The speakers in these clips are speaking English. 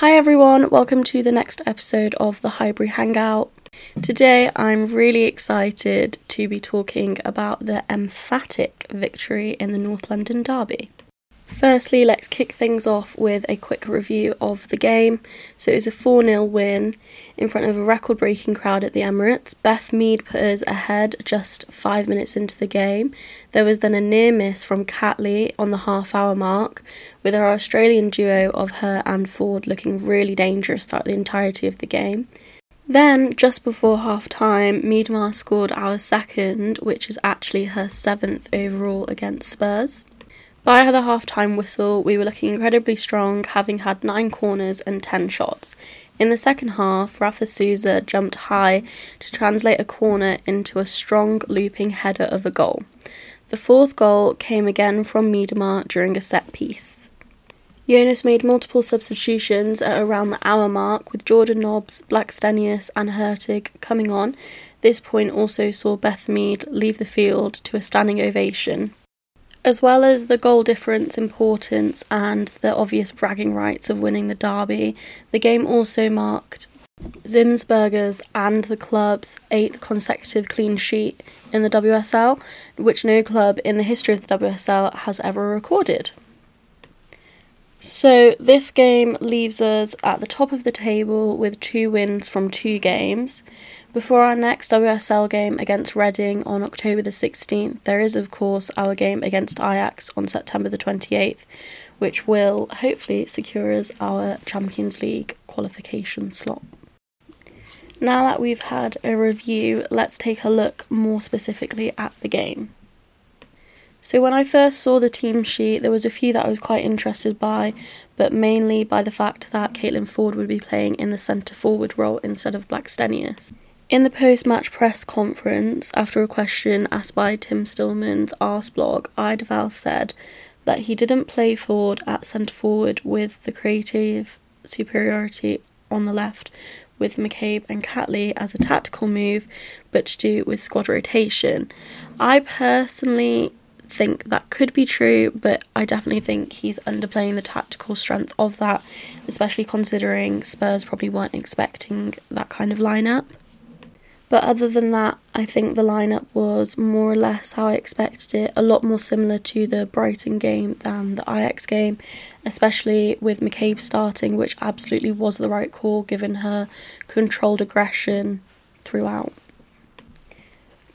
Hi everyone, welcome to the next episode of the Highbury Hangout. Today I'm really excited to be talking about the emphatic victory in the North London Derby. Firstly, let's kick things off with a quick review of the game. So it was a 4 0 win in front of a record breaking crowd at the Emirates. Beth Mead put us ahead just five minutes into the game. There was then a near miss from Catley on the half hour mark, with our Australian duo of her and Foord looking really dangerous throughout the entirety of the game. Then, just before half time, Miedema scored our second, which is actually her seventh overall against Spurs. By the half time whistle, we were looking incredibly strong, having had nine corners and ten shots. In the second half, Rafa Souza jumped high to translate a corner into a strong looping header of a goal. The fourth goal came again from Miedema during a set piece. Jonas made multiple substitutions at around the hour mark, with Jordan Nobbs, Blackstenius, and Hurtig coming on. This point also saw Beth Mead leave the field to a standing ovation. As well as the goal difference importance and the obvious bragging rights of winning the derby, the game also marked Zinsberger's and the club's eighth consecutive clean sheet in the WSL, which no club in the history of the WSL has ever recorded. So, this game leaves us at the top of the table with two wins from two games. Before our next WSL game against Reading on October the 16th, there is, of course, our game against Ajax on September the 28th, which will hopefully secure us our Champions League qualification slot. Now that we've had a review, let's take a look more specifically at the game. So, when I first saw the team sheet, there was a few that I was quite interested by, but mainly by the fact that Caitlin Foord would be playing in the centre forward role instead of Blackstenius. In the post match press conference, after a question asked by Tim Stillman's Arseblog, Eidevall said that he didn't play Foord at centre forward with the creative superiority on the left with McCabe and Catley as a tactical move, but to do with squad rotation. I personally think that could be true, but I definitely think he's underplaying the tactical strength of that, especially considering Spurs probably weren't expecting that kind of lineup. But other than that, I think the lineup was more or less how I expected it, a lot more similar to the Brighton game than the Ajax game, especially with McCabe starting, which absolutely was the right call given her controlled aggression throughout.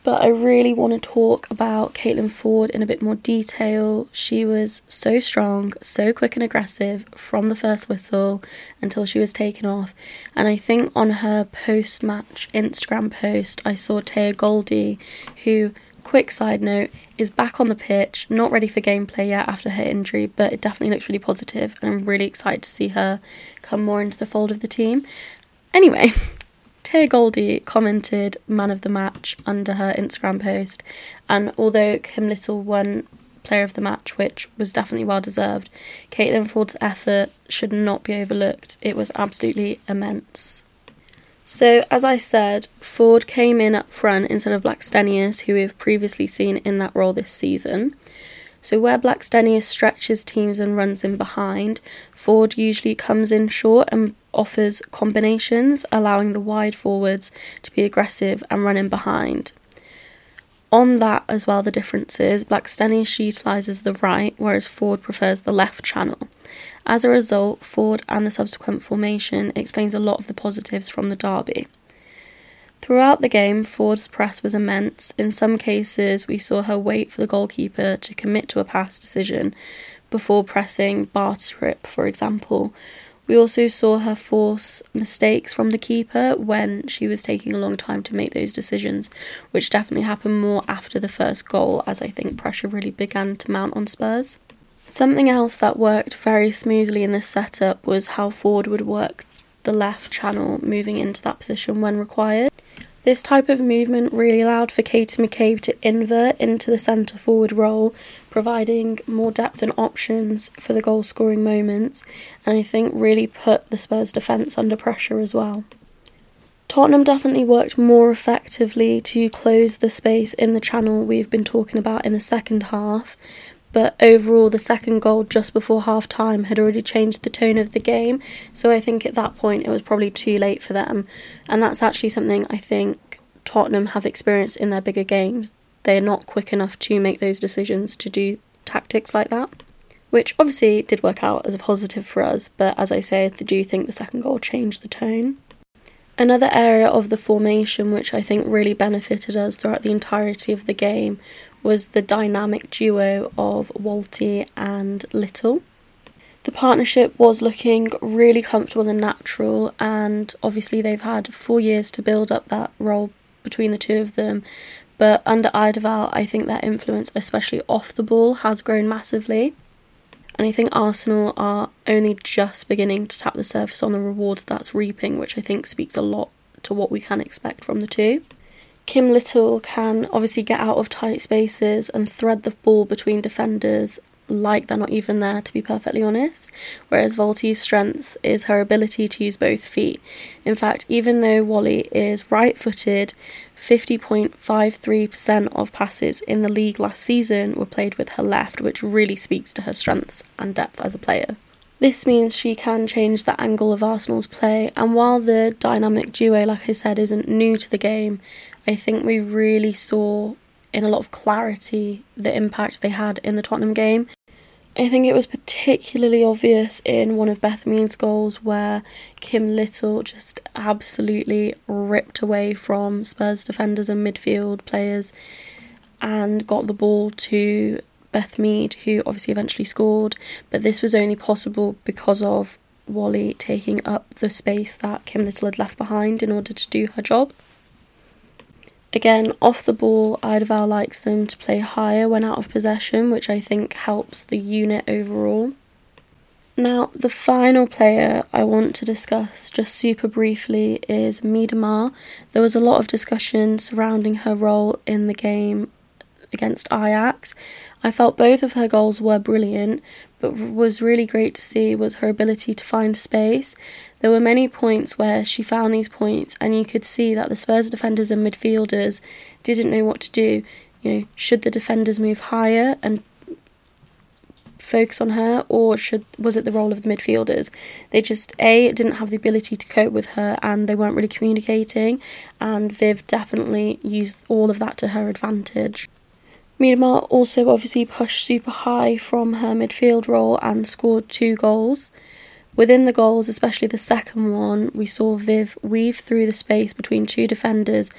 But I really want to talk about Caitlin Foord in a bit more detail. She was so strong, so quick and aggressive from the first whistle until she was taken off. And I think on her post match Instagram post, I saw Teyah Goldie, who, quick side note, is back on the pitch, not ready for gameplay yet after her injury, but it definitely looks really positive, and I'm really excited to see her come more into the fold of the team. Anyway, Teyah Goldie commented man of the match under her Instagram post, and although Kim Little won player of the match, which was definitely well deserved, Caitlin Foord's effort should not be overlooked. It was absolutely immense. So, as I said, Foord came in up front instead of Blackstenius, who we've previously seen in that role this season. So, where Blackstenius stretches teams and runs in behind, Foord usually comes in short and offers combinations, allowing the wide forwards to be aggressive and run in behind. On that as well, the difference is Blackstenius utilises the right, whereas Foord prefers the left channel. As a result, Foord and the subsequent formation explains a lot of the positives from the derby. Throughout the game, Foord's press was immense. In some cases, we saw her wait for the goalkeeper to commit to a pass decision before pressing bar trip, for example, we also saw her force mistakes from the keeper when she was taking a long time to make those decisions, which definitely happened more after the first goal, as I think pressure really began to mount on Spurs. Something else that worked very smoothly in this setup was how Ford would work the left channel, moving into that position when required. This type of movement really allowed for Katie McCabe to invert into the centre forward role, providing more depth and options for the goal scoring moments, and I think really put the Spurs defence under pressure as well. Tottenham definitely worked more effectively to close the space in the channel we've been talking about in the second half, but overall, the second goal just before half time had already changed the tone of the game. So I think at that point it was probably too late for them. And that's actually something I think Tottenham have experienced in their bigger games. They're not quick enough to make those decisions to do tactics like that. Which obviously did work out as a positive for us, but as I say, I do think the second goal changed the tone. Another area of the formation which I think really benefited us throughout the entirety of the game was the dynamic duo of Wälti and Little. The partnership was looking really comfortable and natural, and obviously, they've had four years to build up that role between the two of them. But under Eidevall, I think their influence, especially off the ball, has grown massively. And I think Arsenal are only just beginning to tap the surface on the rewards that's reaping, which I think speaks a lot to what we can expect from the two. Kim Little can obviously get out of tight spaces and thread the ball between defenders like they're not even there, to be perfectly honest. Whereas Wälti's strength is her ability to use both feet. In fact, even though Wälti is right footed, 50.53% of passes in the league last season were played with her left, which really speaks to her strengths and depth as a player. This means she can change the angle of Arsenal's play, and while the dynamic duo, like I said, isn't new to the game, I think we really saw in a lot of clarity the impact they had in the Tottenham game. I think it was particularly obvious in one of Beth Mead's goals where Kim Little just absolutely ripped away from Spurs defenders and midfield players and got the ball to Beth Mead, who obviously eventually scored. But this was only possible because of Wälti taking up the space that Kim Little had left behind in order to do her job. Again, off the ball, Eidevall likes them to play higher when out of possession, which I think helps the unit overall. Now, the final player I want to discuss just super briefly is Miedema. There was a lot of discussion surrounding her role in the game against Ajax. I felt both of her goals were brilliant, was really great to see was her ability to find space. There were many points where she found these points, and you could see that the Spurs defenders and midfielders didn't know what to do. You know, should the defenders move higher and focus on her, or should was it the role of the midfielders? They just a didn't have the ability to cope with her, and they weren't really communicating. And Viv definitely used all of that to her advantage. Miedema also obviously pushed super high from her midfield role and scored two goals. Within the goals, especially the second one, we saw Viv weave through the space between two defenders.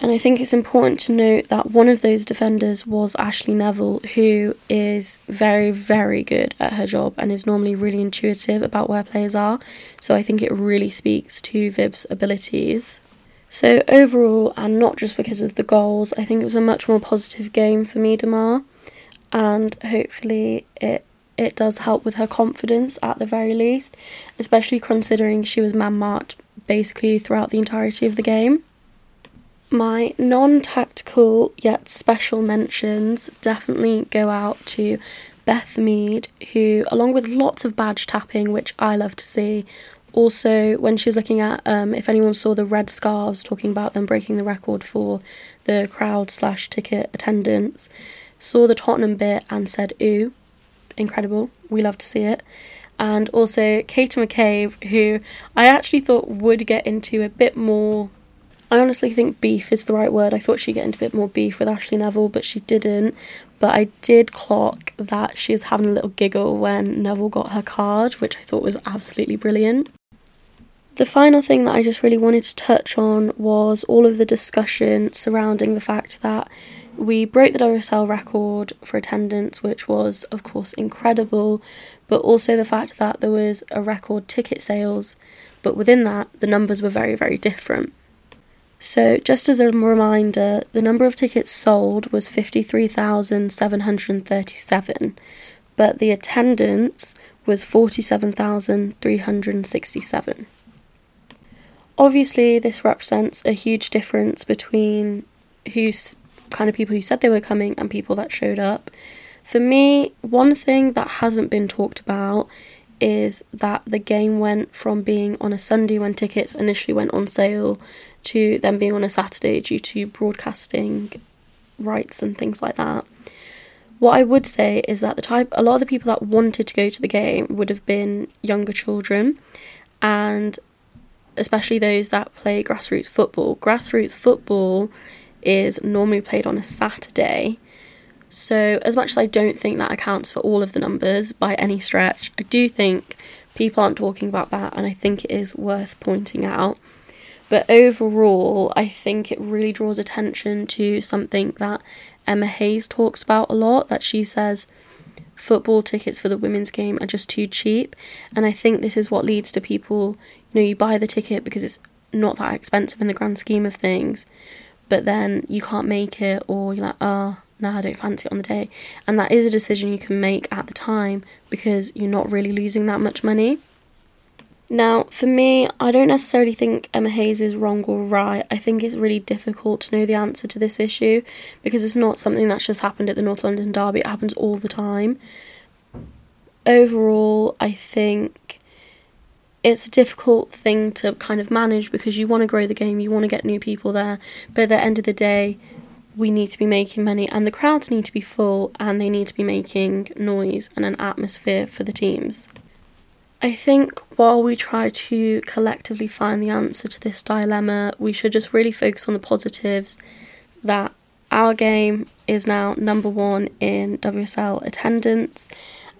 And I think it's important to note that one of those defenders was Ashleigh Neville, who is very, very good at her job and is normally really intuitive about where players are. So I think it really speaks to Viv's abilities. So overall, and not just because of the goals, I think it was a much more positive game for Miedema, and hopefully it it does help with her confidence at the very least, especially considering she was man marked basically throughout the entirety of the game. My non tactical yet special mentions definitely go out to Beth Mead, who, along with lots of badge tapping, which I love to see, also when she was looking at um, if anyone saw the red scarves talking about them breaking the record for the crowd slash ticket attendance saw the tottenham bit and said ooh incredible we love to see it and also Katie McCabe, who I actually thought would get into a bit more. I honestly think beef is the right word. I thought she'd get into a bit more beef with Ashleigh Neville, but she didn't. But I did clock that she was having a little giggle when Neville got her card, which I thought was absolutely brilliant. The final thing that I just really wanted to touch on was all of the discussion surrounding the fact that we broke the WSL record for attendance, which was, of course, incredible, but also the fact that there was a record ticket sales, but within that, the numbers were very, very different. So, just as a reminder, the number of tickets sold was 53,737, but the attendance was 47,367. Obviously, this represents a huge difference between who's kind of people who said they were coming and people that showed up. For me, one thing that hasn't been talked about is that the game went from being on a Sunday when tickets initially went on sale to then being on a Saturday due to broadcasting rights and things like that. What I would say is that the type a lot of the people that wanted to go to the game would have been younger children and especially those that play grassroots football. Grassroots football is normally played on a Saturday. So, as much as I don't think that accounts for all of the numbers by any stretch, I do think people aren't talking about that, and I think it is worth pointing out. But overall, I think it really draws attention to something that Emma Hayes talks about a lot that she says football tickets for the women's game are just too cheap. And I think this is what leads to people, you know, you buy the ticket because it's not that expensive in the grand scheme of things, but then you can't make it, or you're like, ah, oh, no, I don't fancy it on the day. And that is a decision you can make at the time because you're not really losing that much money. Now, for me, I don't necessarily think Emma Hayes is wrong or right. I think it's really difficult to know the answer to this issue because it's not something that's just happened at the North London Derby, it happens all the time. Overall, I think it's a difficult thing to kind of manage because you want to grow the game, you want to get new people there, but at the end of the day, we need to be making money and the crowds need to be full and they need to be making noise and an atmosphere for the teams. I think while we try to collectively find the answer to this dilemma, we should just really focus on the positives that our game is now number one in WSL attendance,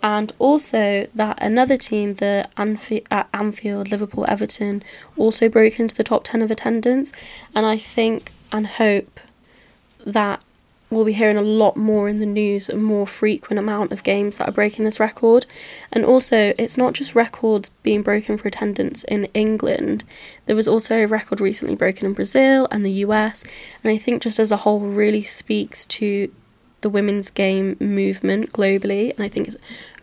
and also that another team, the Anf- at uh, Anfield, Liverpool, Everton, also broke into the top 10 of attendance. And I think and hope that we'll be hearing a lot more in the news, a more frequent amount of games that are breaking this record. And also, it's not just records being broken for attendance in England, there was also a record recently broken in Brazil and the US. And I think, just as a whole, really speaks to the women's game movement globally. And I think it's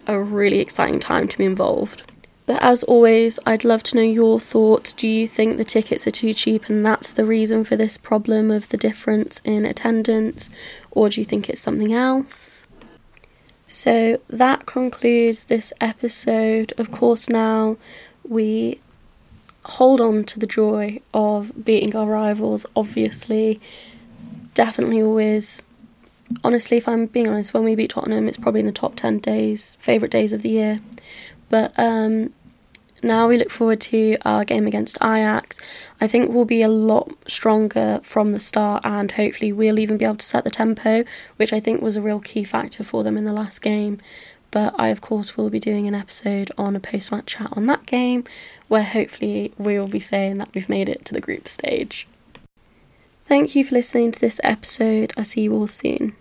a really exciting time to be involved. But as always, I'd love to know your thoughts. Do you think the tickets are too cheap and that's the reason for this problem of the difference in attendance, or do you think it's something else? So that concludes this episode. Of course, now we hold on to the joy of beating our rivals, obviously. Definitely always. Honestly, if I'm being honest, when we beat Tottenham, it's probably in the top 10 days, favourite days of the year. But um, now we look forward to our game against Ajax. I think we'll be a lot stronger from the start, and hopefully, we'll even be able to set the tempo, which I think was a real key factor for them in the last game. But I, of course, will be doing an episode on a post match chat on that game, where hopefully we will be saying that we've made it to the group stage. Thank you for listening to this episode. I'll see you all soon.